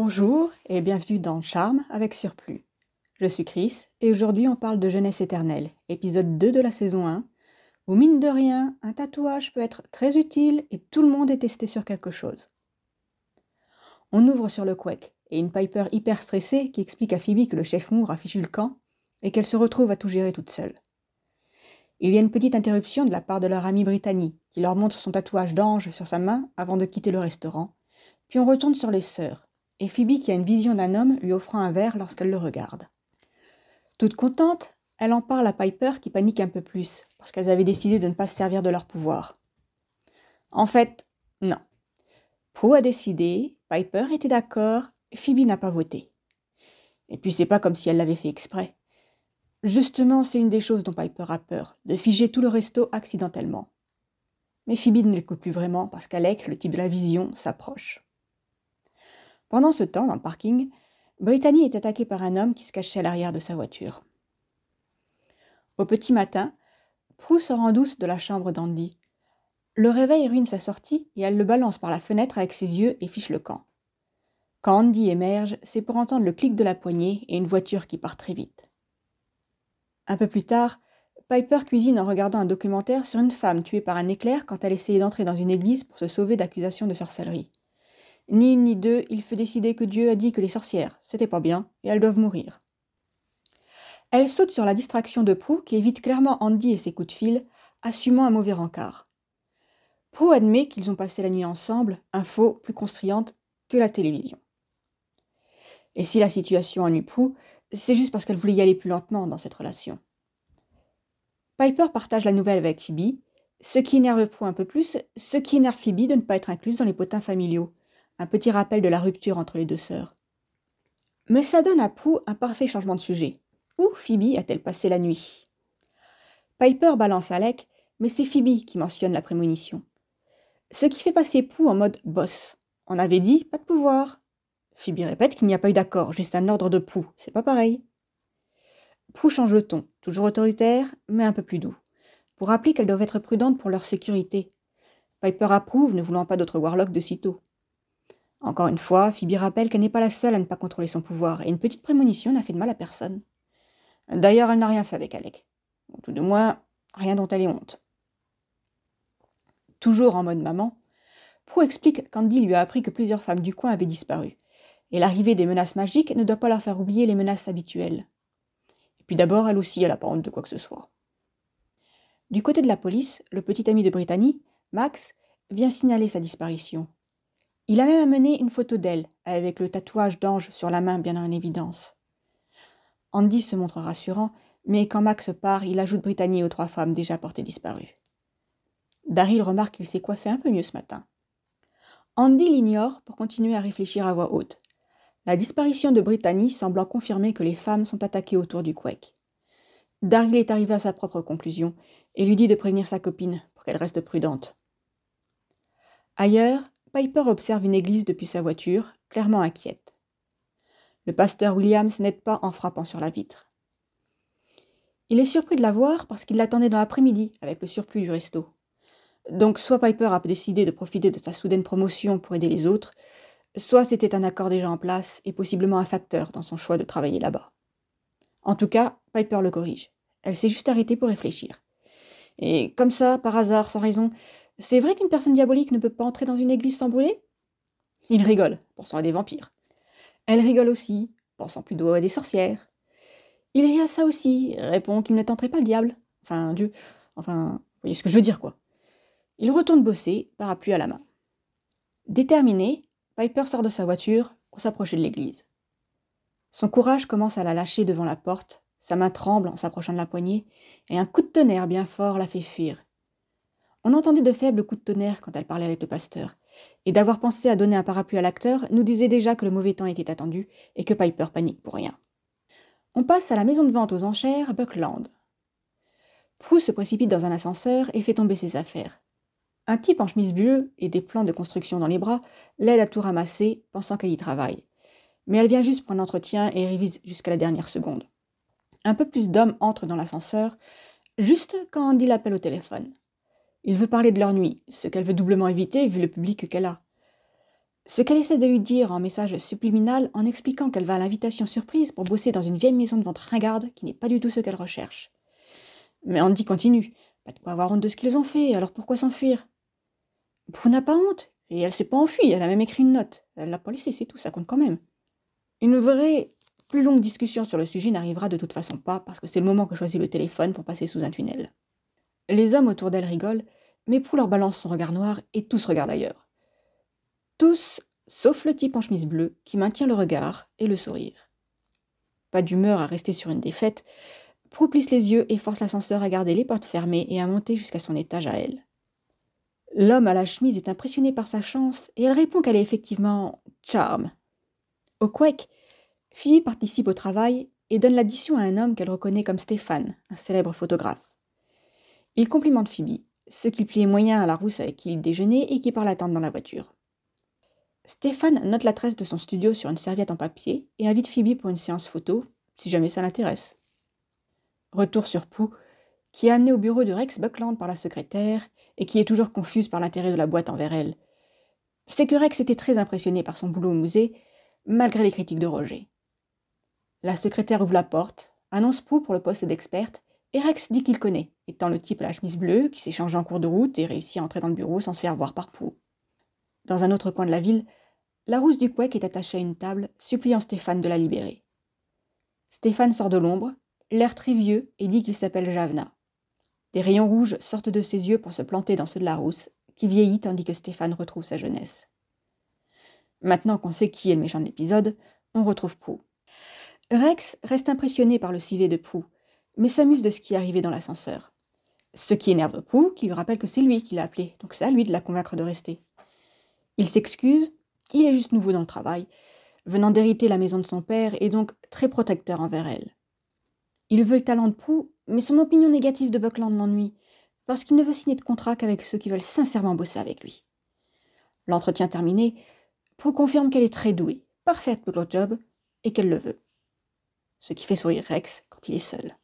Bonjour et bienvenue dans Charme avec Surplus. Je suis Chris et aujourd'hui on parle de Jeunesse éternelle, épisode 2 de la saison 1, où mine de rien, un tatouage peut être très utile et tout le monde est testé sur quelque chose. On ouvre sur le Quake et une Piper hyper stressée qui explique à Phoebe que le chef Moore a fichu le camp et qu'elle se retrouve à tout gérer toute seule. Il y a une petite interruption de la part de leur amie Brittany qui leur montre son tatouage d'ange sur sa main avant de quitter le restaurant, puis on retourne sur les sœurs et Phoebe qui a une vision d'un homme lui offrant un verre lorsqu'elle le regarde. Toute contente, elle en parle à Piper qui panique un peu plus, parce qu'elles avaient décidé de ne pas se servir de leur pouvoir. En fait, non. Prue a décidé, Piper était d'accord, Phoebe n'a pas voté. Et puis c'est pas comme si elle l'avait fait exprès. Justement, c'est une des choses dont Piper a peur, de figer tout le resto accidentellement. Mais Phoebe ne l'écoute plus vraiment parce qu'Alec, le type de la vision, s'approche. Pendant ce temps, dans le parking, Brittany est attaquée par un homme qui se cachait à l'arrière de sa voiture. Au petit matin, Prue sort en douce de la chambre d'Andy. Le réveil ruine sa sortie et elle le balance par la fenêtre avec ses yeux et fiche le camp. Quand Andy émerge, c'est pour entendre le clic de la poignée et une voiture qui part très vite. Un peu plus tard, Piper cuisine en regardant un documentaire sur une femme tuée par un éclair quand elle essayait d'entrer dans une église pour se sauver d'accusations de sorcellerie. Ni une ni deux, il fait décider que Dieu a dit que les sorcières, c'était pas bien, et elles doivent mourir. Elle saute sur la distraction de Prue qui évite clairement Andy et ses coups de fil, assumant un mauvais rencard. Prue admet qu'ils ont passé la nuit ensemble, info plus construyante que la télévision. Et si la situation ennuie Prue, c'est juste parce qu'elle voulait y aller plus lentement dans cette relation. Piper partage la nouvelle avec Phoebe, ce qui énerve Prue un peu plus, ce qui énerve Phoebe de ne pas être incluse dans les potins familiaux, un petit rappel de la rupture entre les deux sœurs. Mais ça donne à Prue un parfait changement de sujet. Où Phoebe a-t-elle passé la nuit? Piper balance Alec, mais c'est Phoebe qui mentionne la prémonition. Ce qui fait passer Prue en mode boss. On avait dit pas de pouvoir. Phoebe répète qu'il n'y a pas eu d'accord, juste un ordre de Prue. C'est pas pareil. Prue change le ton, toujours autoritaire, mais un peu plus doux, pour rappeler qu'elles doivent être prudentes pour leur sécurité. Piper approuve, ne voulant pas d'autres warlocks de sitôt. Encore une fois, Phoebe rappelle qu'elle n'est pas la seule à ne pas contrôler son pouvoir, et une petite prémonition n'a fait de mal à personne. D'ailleurs, elle n'a rien fait avec Alec. Ou tout de moins, rien dont elle ait honte. Toujours en mode maman, Prue explique qu'Andy lui a appris que plusieurs femmes du coin avaient disparu, et l'arrivée des menaces magiques ne doit pas leur faire oublier les menaces habituelles. Et puis d'abord, elle aussi, elle n'a pas honte de quoi que ce soit. Du côté de la police, le petit ami de Brittany, Max, vient signaler sa disparition, il a même amené une photo d'elle, avec le tatouage d'ange sur la main bien en évidence. Andy se montre rassurant, mais quand Max part, il ajoute Brittany aux trois femmes déjà portées disparues. Daryl remarque qu'il s'est coiffé un peu mieux ce matin. Andy l'ignore pour continuer à réfléchir à voix haute. La disparition de Brittany semblant confirmer que les femmes sont attaquées autour du Quake. Daryl est arrivé à sa propre conclusion et lui dit de prévenir sa copine pour qu'elle reste prudente. Ailleurs, Piper observe une église depuis sa voiture, clairement inquiète. Le pasteur Williams n'aide pas en frappant sur la vitre. Il est surpris de la voir parce qu'il l'attendait dans l'après-midi avec le surplus du resto. Donc soit Piper a décidé de profiter de sa soudaine promotion pour aider les autres, soit c'était un accord déjà en place et possiblement un facteur dans son choix de travailler là-bas. En tout cas, Piper le corrige. Elle s'est juste arrêtée pour réfléchir. Et comme ça, par hasard, sans raison, c'est vrai qu'une personne diabolique ne peut pas entrer dans une église sans brûler? Il rigole, pensant à des vampires. Elle rigole aussi, pensant plutôt à des sorcières. Il rit à ça aussi, répond qu'il ne tenterait pas le diable. Enfin, Dieu. Enfin, vous voyez ce que je veux dire, quoi. Il retourne bosser, parapluie à la main. Déterminé, Piper sort de sa voiture pour s'approcher de l'église. Son courage commence à la lâcher devant la porte, sa main tremble en s'approchant de la poignée, et un coup de tonnerre bien fort la fait fuir, on entendait de faibles coups de tonnerre quand elle parlait avec le pasteur, et d'avoir pensé à donner un parapluie à l'acteur nous disait déjà que le mauvais temps était attendu et que Piper panique pour rien. On passe à la maison de vente aux enchères Buckland. Prue se précipite dans un ascenseur et fait tomber ses affaires. Un type en chemise bleue et des plans de construction dans les bras l'aide à tout ramasser, pensant qu'elle y travaille. Mais elle vient juste pour un entretien et révise jusqu'à la dernière seconde. Un peu plus d'hommes entrent dans l'ascenseur, juste quand Andy l'appelle au téléphone. Il veut parler de leur nuit, ce qu'elle veut doublement éviter vu le public qu'elle a. Ce qu'elle essaie de lui dire en message subliminal en expliquant qu'elle va à l'invitation surprise pour bosser dans une vieille maison de vente ringarde qui n'est pas du tout ce qu'elle recherche. Mais Andy continue. Pas de quoi avoir honte de ce qu'ils ont fait, alors pourquoi s'enfuir? Prue n'a pas honte, et elle s'est pas enfuie, elle a même écrit une note. Elle l'a pas laissé, c'est tout, ça compte quand même. Une vraie, plus longue discussion sur le sujet n'arrivera de toute façon pas, parce que c'est le moment que choisit le téléphone pour passer sous un tunnel. Les hommes autour d'elle rigolent, mais Prue leur balance son regard noir et tous regardent ailleurs. Tous, sauf le type en chemise bleue, qui maintient le regard et le sourire. Pas d'humeur à rester sur une défaite, Prue plisse les yeux et force l'ascenseur à garder les portes fermées et à monter jusqu'à son étage à elle. L'homme à la chemise est impressionné par sa chance et elle répond qu'elle est effectivement charme. Au Quake, Phoebe participe au travail et donne l'addition à un homme qu'elle reconnaît comme Stéphane, un célèbre photographe. Il complimente Phoebe, ce qui plie moyen à la rousse avec qui il déjeunait et qui part l'attendre dans la voiture. Stéphane note l'adresse de son studio sur une serviette en papier et invite Phoebe pour une séance photo, si jamais ça l'intéresse. Retour sur Pou, qui est amené au bureau de Rex Buckland par la secrétaire et qui est toujours confuse par l'intérêt de la boîte envers elle. C'est que Rex était très impressionné par son boulot au musée, malgré les critiques de Roger. La secrétaire ouvre la porte, annonce Pou pour le poste d'experte, et Rex dit qu'il connaît, étant le type à la chemise bleue qui s'est changé en cours de route et réussit à entrer dans le bureau sans se faire voir par Pou. Dans un autre coin de la ville, la rousse du couec est attachée à une table, suppliant Stéphane de la libérer. Stéphane sort de l'ombre, l'air très vieux, et dit qu'il s'appelle Javna. Des rayons rouges sortent de ses yeux pour se planter dans ceux de la rousse, qui vieillit tandis que Stéphane retrouve sa jeunesse. Maintenant qu'on sait qui est le méchant de l'épisode, on retrouve Prue. Rex reste impressionné par le civet de Prue, mais s'amuse de ce qui est arrivé dans l'ascenseur. Ce qui énerve Prue, qui lui rappelle que c'est lui qui l'a appelé, donc c'est à lui de la convaincre de rester. Il s'excuse, il est juste nouveau dans le travail, venant d'hériter la maison de son père et donc très protecteur envers elle. Il veut le talent de Prue, mais son opinion négative de Buckland l'ennuie, parce qu'il ne veut signer de contrat qu'avec ceux qui veulent sincèrement bosser avec lui. L'entretien terminé, Prue confirme qu'elle est très douée, parfaite pour le job, et qu'elle le veut. Ce qui fait sourire Rex quand il est seul.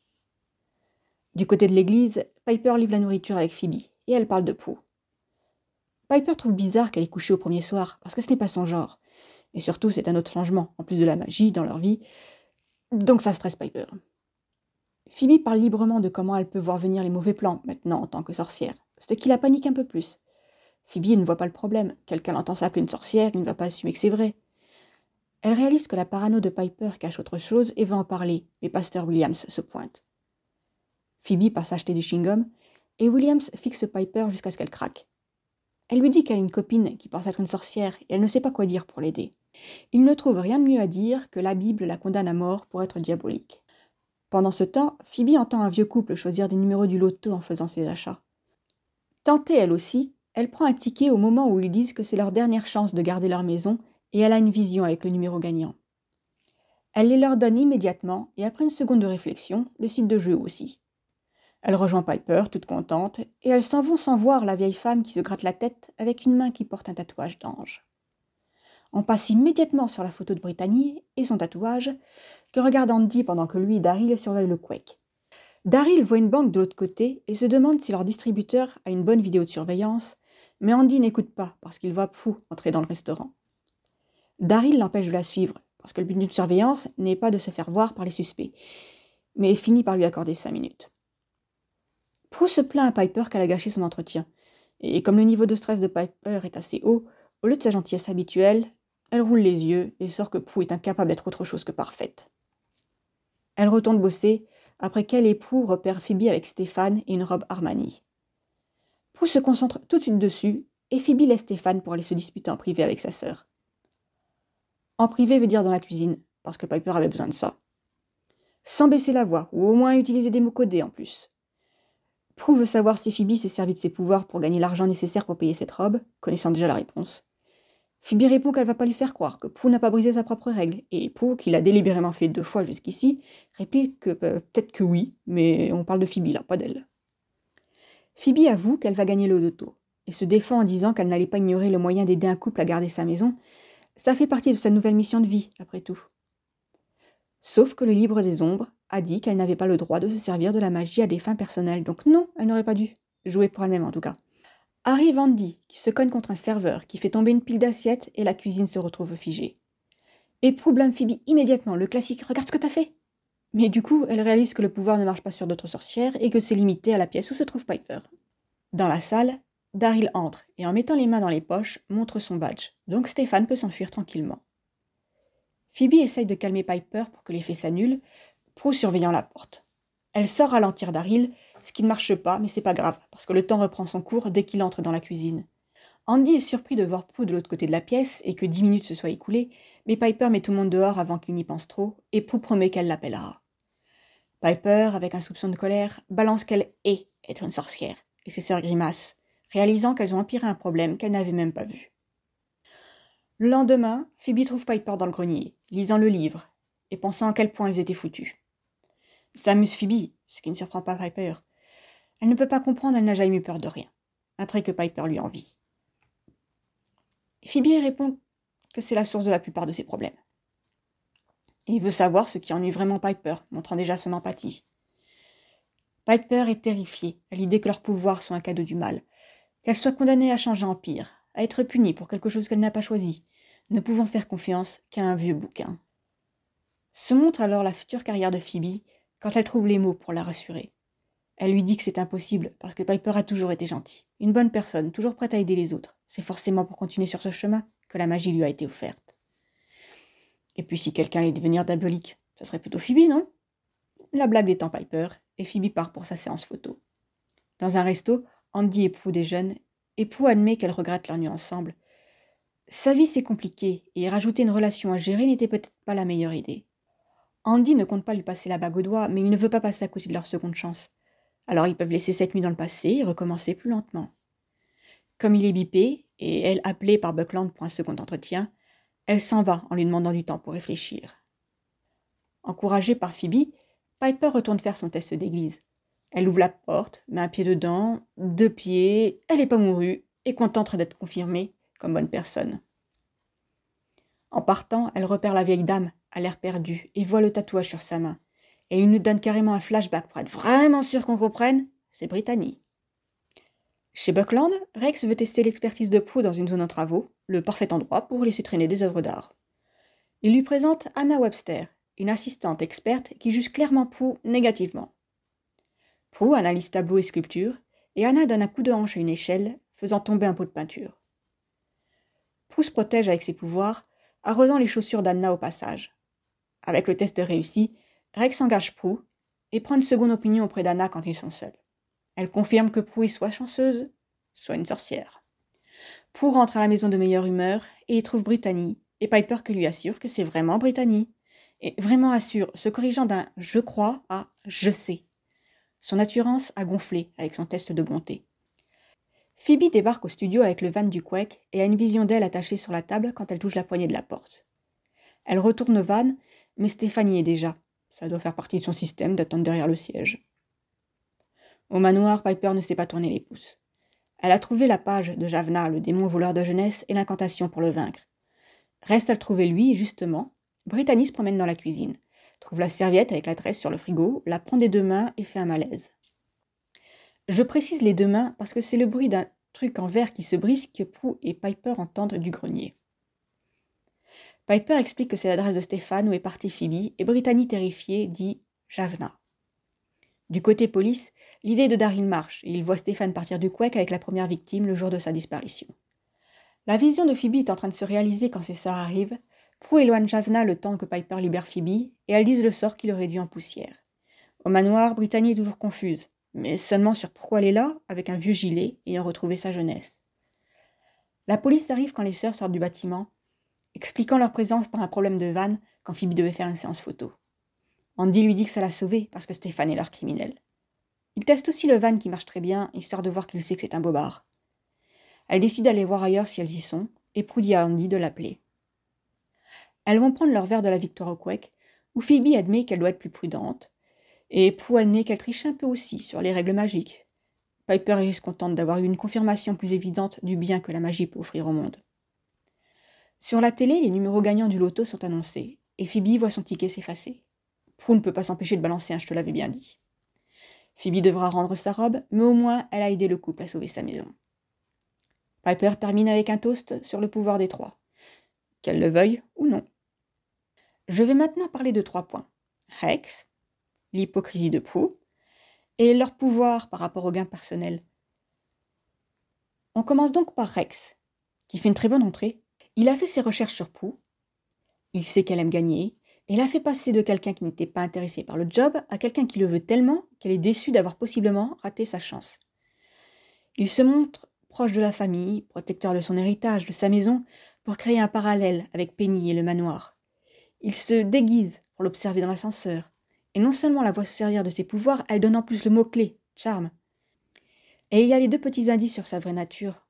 Du côté de l'église, Piper livre la nourriture avec Phoebe, et elle parle de Prue. Piper trouve bizarre qu'elle ait couché au premier soir, parce que ce n'est pas son genre. Et surtout, c'est un autre changement, en plus de la magie dans leur vie. Donc ça stresse Piper. Phoebe parle librement de comment elle peut voir venir les mauvais plans maintenant en tant que sorcière, ce qui la panique un peu plus. Phoebe ne voit pas le problème. Quelqu'un entend s'appeler une sorcière, il ne va pas assumer que c'est vrai. Elle réalise que la parano de Piper cache autre chose et va en parler, mais Pasteur Williams se pointe. Phoebe passe acheter du chewing-gum et Williams fixe Piper jusqu'à ce qu'elle craque. Elle lui dit qu'elle a une copine qui pense être une sorcière et elle ne sait pas quoi dire pour l'aider. Il ne trouve rien de mieux à dire que la Bible la condamne à mort pour être diabolique. Pendant ce temps, Phoebe entend un vieux couple choisir des numéros du loto en faisant ses achats. Tentée elle aussi, elle prend un ticket au moment où ils disent que c'est leur dernière chance de garder leur maison et elle a une vision avec le numéro gagnant. Elle les leur donne immédiatement et après une seconde de réflexion, décide de jouer aussi. Elle rejoint Piper, toute contente, et elles s'en vont sans voir la vieille femme qui se gratte la tête avec une main qui porte un tatouage d'ange. On passe immédiatement sur la photo de Brittany et son tatouage, que regarde Andy pendant que lui et Daryl surveillent le Quake. Daryl voit une banque de l'autre côté et se demande si leur distributeur a une bonne vidéo de surveillance, mais Andy n'écoute pas parce qu'il voit Pou entrer dans le restaurant. Daryl l'empêche de la suivre parce que le but d'une surveillance n'est pas de se faire voir par les suspects, mais finit par lui accorder cinq minutes. Pou se plaint à Piper qu'elle a gâché son entretien, et comme le niveau de stress de Piper est assez haut, au lieu de sa gentillesse habituelle, elle roule les yeux et sort que Pou est incapable d'être autre chose que parfaite. Elle retourne bosser, après qu'elle et Pou repèrent Phoebe avec Stéphane et une robe Armani. Pou se concentre tout de suite dessus, et Phoebe laisse Stéphane pour aller se disputer en privé avec sa sœur. En privé veut dire dans la cuisine, parce que Piper avait besoin de ça. Sans baisser la voix, ou au moins utiliser des mots codés en plus. Pou veut savoir si Phoebe s'est servi de ses pouvoirs pour gagner l'argent nécessaire pour payer cette robe, connaissant déjà la réponse. Phoebe répond qu'elle va pas lui faire croire que Pou n'a pas brisé sa propre règle, et Pou, qui l'a délibérément fait deux fois jusqu'ici, réplique que euh, peut-être que oui, mais on parle de Phoebe là, pas d'elle. Phoebe avoue qu'elle va gagner le loto, et se défend en disant qu'elle n'allait pas ignorer le moyen d'aider un couple à garder sa maison. Ça fait partie de sa nouvelle mission de vie, après tout. Sauf que le libre des ombres a dit qu'elle n'avait pas le droit de se servir de la magie à des fins personnelles, donc non, elle n'aurait pas dû jouer pour elle-même en tout cas. Arrive Andy, qui se cogne contre un serveur, qui fait tomber une pile d'assiettes et la cuisine se retrouve figée. Et Prue blâme Phoebe immédiatement, le classique Regarde ce que t'as fait Mais du coup, elle réalise que le pouvoir ne marche pas sur d'autres sorcières et que c'est limité à la pièce où se trouve Piper. Dans la salle, Daryl entre et en mettant les mains dans les poches, montre son badge, donc Stéphane peut s'enfuir tranquillement. Phoebe essaye de calmer Piper pour que l'effet s'annule, Prue surveillant la porte. Elle sort ralentir Daryl, ce qui ne marche pas, mais c'est pas grave, parce que le temps reprend son cours dès qu'il entre dans la cuisine. Andy est surpris de voir Prue de l'autre côté de la pièce et que dix minutes se soient écoulées, mais Piper met tout le monde dehors avant qu'il n'y pense trop, et Prue promet qu'elle l'appellera. Piper, avec un soupçon de colère, balance qu'elle est être une sorcière, et ses sœurs grimacent, réalisant qu'elles ont empiré un problème qu'elles n'avaient même pas vu. Le lendemain, Phoebe trouve Piper dans le grenier, lisant le livre, et pensant à quel point elles étaient foutues. Ça amuse Phoebe, ce qui ne surprend pas Piper. Elle ne peut pas comprendre, elle n'a jamais eu peur de rien. Un trait que Piper lui envie. Phoebe répond que c'est la source de la plupart de ses problèmes. il veut savoir ce qui ennuie vraiment Piper, montrant déjà son empathie. Piper est terrifiée à l'idée que leurs pouvoirs sont un cadeau du mal, qu'elle soit condamnée à changer en pire, à être punie pour quelque chose qu'elle n'a pas choisi, ne pouvant faire confiance qu'à un vieux bouquin. Se montre alors la future carrière de Phoebe quand elle trouve les mots pour la rassurer. Elle lui dit que c'est impossible parce que Piper a toujours été gentille, une bonne personne, toujours prête à aider les autres. C'est forcément pour continuer sur ce chemin que la magie lui a été offerte. Et puis si quelqu'un allait devenir diabolique, ce serait plutôt Phoebe, non? La blague étant Piper, et Phoebe part pour sa séance photo. Dans un resto, Andy et Prue déjeunent, et admet qu'elle regrette leur nuit ensemble. Sa vie c'est compliqué, et rajouter une relation à gérer n'était peut-être pas la meilleure idée. Andy ne compte pas lui passer la bague au doigt, mais il ne veut pas passer à côté de leur seconde chance. Alors ils peuvent laisser cette nuit dans le passé et recommencer plus lentement. Comme il est bipé, et elle appelée par Buckland pour un second entretien, elle s'en va en lui demandant du temps pour réfléchir. Encouragée par Phoebe, Piper retourne faire son test d'église. Elle ouvre la porte, met un pied dedans, deux pieds, elle n'est pas mourue et contente d'être confirmée comme bonne personne. En partant, elle repère la vieille dame, à l'air perdu, et voit le tatouage sur sa main. Et il nous donne carrément un flashback pour être vraiment sûr qu'on comprenne, c'est Brittany. Chez Buckland, Rex veut tester l'expertise de Prue dans une zone en travaux, le parfait endroit pour laisser traîner des œuvres d'art. Il lui présente Anna Webster, une assistante experte qui juge clairement Prue négativement. Prue analyse tableaux et sculptures, et Anna donne un coup de hanche à une échelle, faisant tomber un pot de peinture. Prue se protège avec ses pouvoirs, arrosant les chaussures d'Anna au passage. Avec le test réussi, Rex engage Prue et prend une seconde opinion auprès d'Anna quand ils sont seuls. Elle confirme que Prue est soit chanceuse, soit une sorcière. Prue rentre à la maison de meilleure humeur et y trouve Brittany, et Piper que lui assure que c'est vraiment Brittany, et vraiment assure, se corrigeant d'un je crois à je sais. Son assurance a gonflé avec son test de bonté. Phoebe débarque au studio avec le van du Quake et a une vision d'elle attachée sur la table quand elle touche la poignée de la porte. Elle retourne au van, mais Stéphanie est déjà. Ça doit faire partie de son système d'attendre derrière le siège. Au manoir, Piper ne s'est pas tourné les pouces. Elle a trouvé la page de Javna, le démon voleur de jeunesse, et l'incantation pour le vaincre. Reste à le trouver lui, justement. Brittany se promène dans la cuisine trouve la serviette avec la tresse sur le frigo, la prend des deux mains et fait un malaise. Je précise les deux mains parce que c'est le bruit d'un truc en verre qui se brise que Prue et Piper entendent du grenier. Piper explique que c'est l'adresse de Stéphane où est partie Phoebe et Brittany terrifiée dit Javna. Du côté police, l'idée de Daryl marche et il voit Stéphane partir du Quake avec la première victime le jour de sa disparition. La vision de Phoebe est en train de se réaliser quand ses sœurs arrivent, Prue éloigne Javna le temps que Piper libère Phoebe, et elle disent le sort qui le réduit en poussière. Au manoir, Brittany est toujours confuse, mais seulement sur pourquoi elle est là, avec un vieux gilet, ayant retrouvé sa jeunesse. La police arrive quand les sœurs sortent du bâtiment, expliquant leur présence par un problème de vanne quand Phoebe devait faire une séance photo. Andy lui dit que ça l'a sauvée parce que Stéphane est leur criminel. Il teste aussi le van qui marche très bien, histoire de voir qu'il sait que c'est un bobard. Elle décide d'aller voir ailleurs si elles y sont, et Prue dit à Andy de l'appeler. Elles vont prendre leur verre de la victoire au Quake, où Phoebe admet qu'elle doit être plus prudente, et Prue admet qu'elle triche un peu aussi sur les règles magiques. Piper est juste contente d'avoir eu une confirmation plus évidente du bien que la magie peut offrir au monde. Sur la télé, les numéros gagnants du loto sont annoncés, et Phoebe voit son ticket s'effacer. Prue ne peut pas s'empêcher de balancer un je te l'avais bien dit. Phoebe devra rendre sa robe, mais au moins elle a aidé le couple à sauver sa maison. Piper termine avec un toast sur le pouvoir des trois, qu'elle le veuille ou non. Je vais maintenant parler de trois points. Rex, l'hypocrisie de Prue, et leur pouvoir par rapport au gain personnel. On commence donc par Rex, qui fait une très bonne entrée. Il a fait ses recherches sur Prue, il sait qu'elle aime gagner, et l'a fait passer de quelqu'un qui n'était pas intéressé par le job à quelqu'un qui le veut tellement qu'elle est déçue d'avoir possiblement raté sa chance. Il se montre proche de la famille, protecteur de son héritage, de sa maison, pour créer un parallèle avec Penny et le manoir. Il se déguise pour l'observer dans l'ascenseur, et non seulement la voit se servir de ses pouvoirs, elle donne en plus le mot-clé, charme. Et il y a les deux petits indices sur sa vraie nature,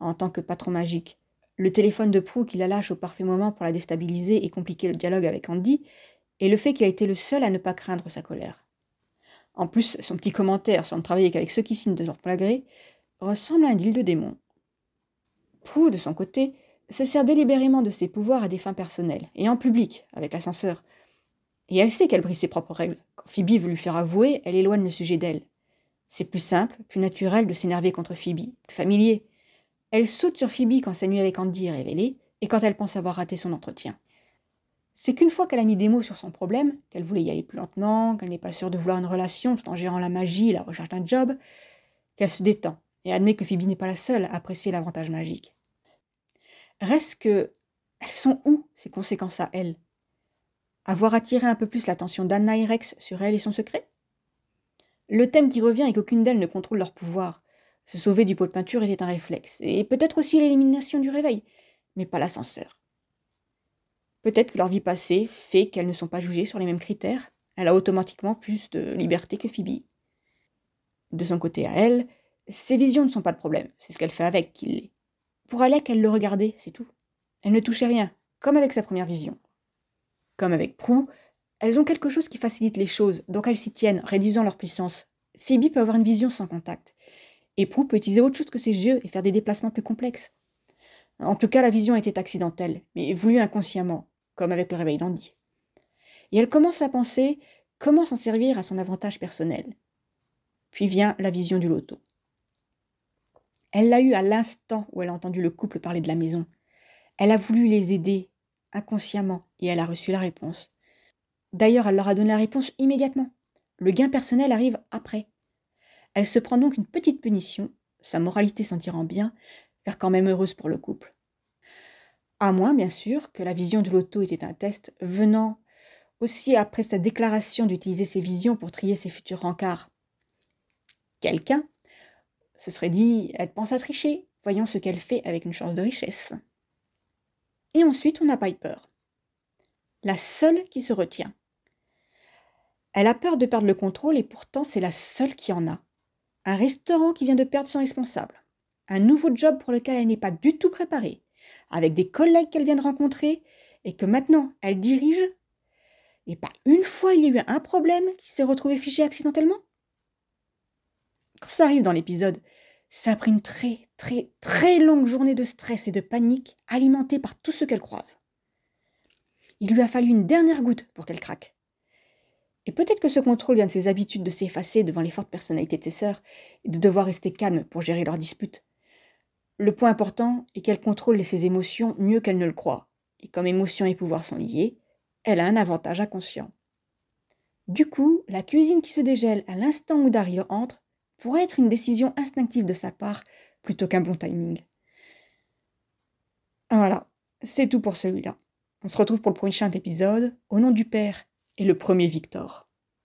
en tant que patron magique. Le téléphone de Prue qui la lâche au parfait moment pour la déstabiliser et compliquer le dialogue avec Andy, et le fait qu'il a été le seul à ne pas craindre sa colère. En plus, son petit commentaire sur ne travailler qu'avec ceux qui signent de leur plein ressemble à un deal de démon. Prue, de son côté, se sert délibérément de ses pouvoirs à des fins personnelles, et en public, avec l'ascenseur. Et elle sait qu'elle brise ses propres règles. Quand Phoebe veut lui faire avouer, elle éloigne le sujet d'elle. C'est plus simple, plus naturel de s'énerver contre Phoebe, plus familier. Elle saute sur Phoebe quand sa nuit avec Andy est révélée, et quand elle pense avoir raté son entretien. C'est qu'une fois qu'elle a mis des mots sur son problème, qu'elle voulait y aller plus lentement, qu'elle n'est pas sûre de vouloir une relation tout en gérant la magie et la recherche d'un job, qu'elle se détend et admet que Phoebe n'est pas la seule à apprécier l'avantage magique. Reste que, elles sont où ces conséquences à elle? Avoir attiré un peu plus l'attention d'Anna et Rex sur elle et son secret? Le thème qui revient est qu'aucune d'elles ne contrôle leur pouvoir. Se sauver du pot de peinture était un réflexe, et peut-être aussi l'élimination du réveil, mais pas l'ascenseur. Peut-être que leur vie passée fait qu'elles ne sont pas jugées sur les mêmes critères. Elle a automatiquement plus de liberté que Phoebe. De son côté à elle, ses visions ne sont pas le problème, c'est ce qu'elle fait avec qui l'est. Pour Alec, elle le regardait, c'est tout. Elle ne touchait rien, comme avec sa première vision. Comme avec Prue, elles ont quelque chose qui facilite les choses, donc elles s'y tiennent, réduisant leur puissance. Phoebe peut avoir une vision sans contact. Et Prue peut utiliser autre chose que ses yeux et faire des déplacements plus complexes. En tout cas, la vision était accidentelle, mais voulue inconsciemment, comme avec le réveil d'Andy. Et elle commence à penser comment s'en servir à son avantage personnel. Puis vient la vision du loto. Elle l'a eu à l'instant où elle a entendu le couple parler de la maison. Elle a voulu les aider, inconsciemment, et elle a reçu la réponse. D'ailleurs, elle leur a donné la réponse immédiatement. Le gain personnel arrive après. Elle se prend donc une petite punition, sa moralité s'en tirant bien, car quand même heureuse pour le couple. À moins, bien sûr, que la vision de l'auto était un test venant aussi après sa déclaration d'utiliser ses visions pour trier ses futurs rencarts. Quelqu'un se serait dit Elle pense à tricher, voyons ce qu'elle fait avec une chance de richesse. Et ensuite, on a Piper. La seule qui se retient. Elle a peur de perdre le contrôle et pourtant c'est la seule qui en a. Un restaurant qui vient de perdre son responsable. Un nouveau job pour lequel elle n'est pas du tout préparée. Avec des collègues qu'elle vient de rencontrer et que maintenant elle dirige. Et pas une fois il y a eu un problème qui s'est retrouvé fiché accidentellement. Quand ça arrive dans l'épisode, ça a pris une très, très, très longue journée de stress et de panique alimentée par tout ce qu'elle croise. Il lui a fallu une dernière goutte pour qu'elle craque. Et peut-être que ce contrôle vient de ses habitudes de s'effacer devant les fortes personnalités de ses sœurs et de devoir rester calme pour gérer leurs disputes. Le point important est qu'elle contrôle ses émotions mieux qu'elle ne le croit. Et comme émotion et pouvoir sont liés, elle a un avantage inconscient. Du coup, la cuisine qui se dégèle à l'instant où Daryl entre pourrait être une décision instinctive de sa part plutôt qu'un bon timing. Voilà, c'est tout pour celui-là. On se retrouve pour le prochain épisode. Au nom du Père et le premier Victor.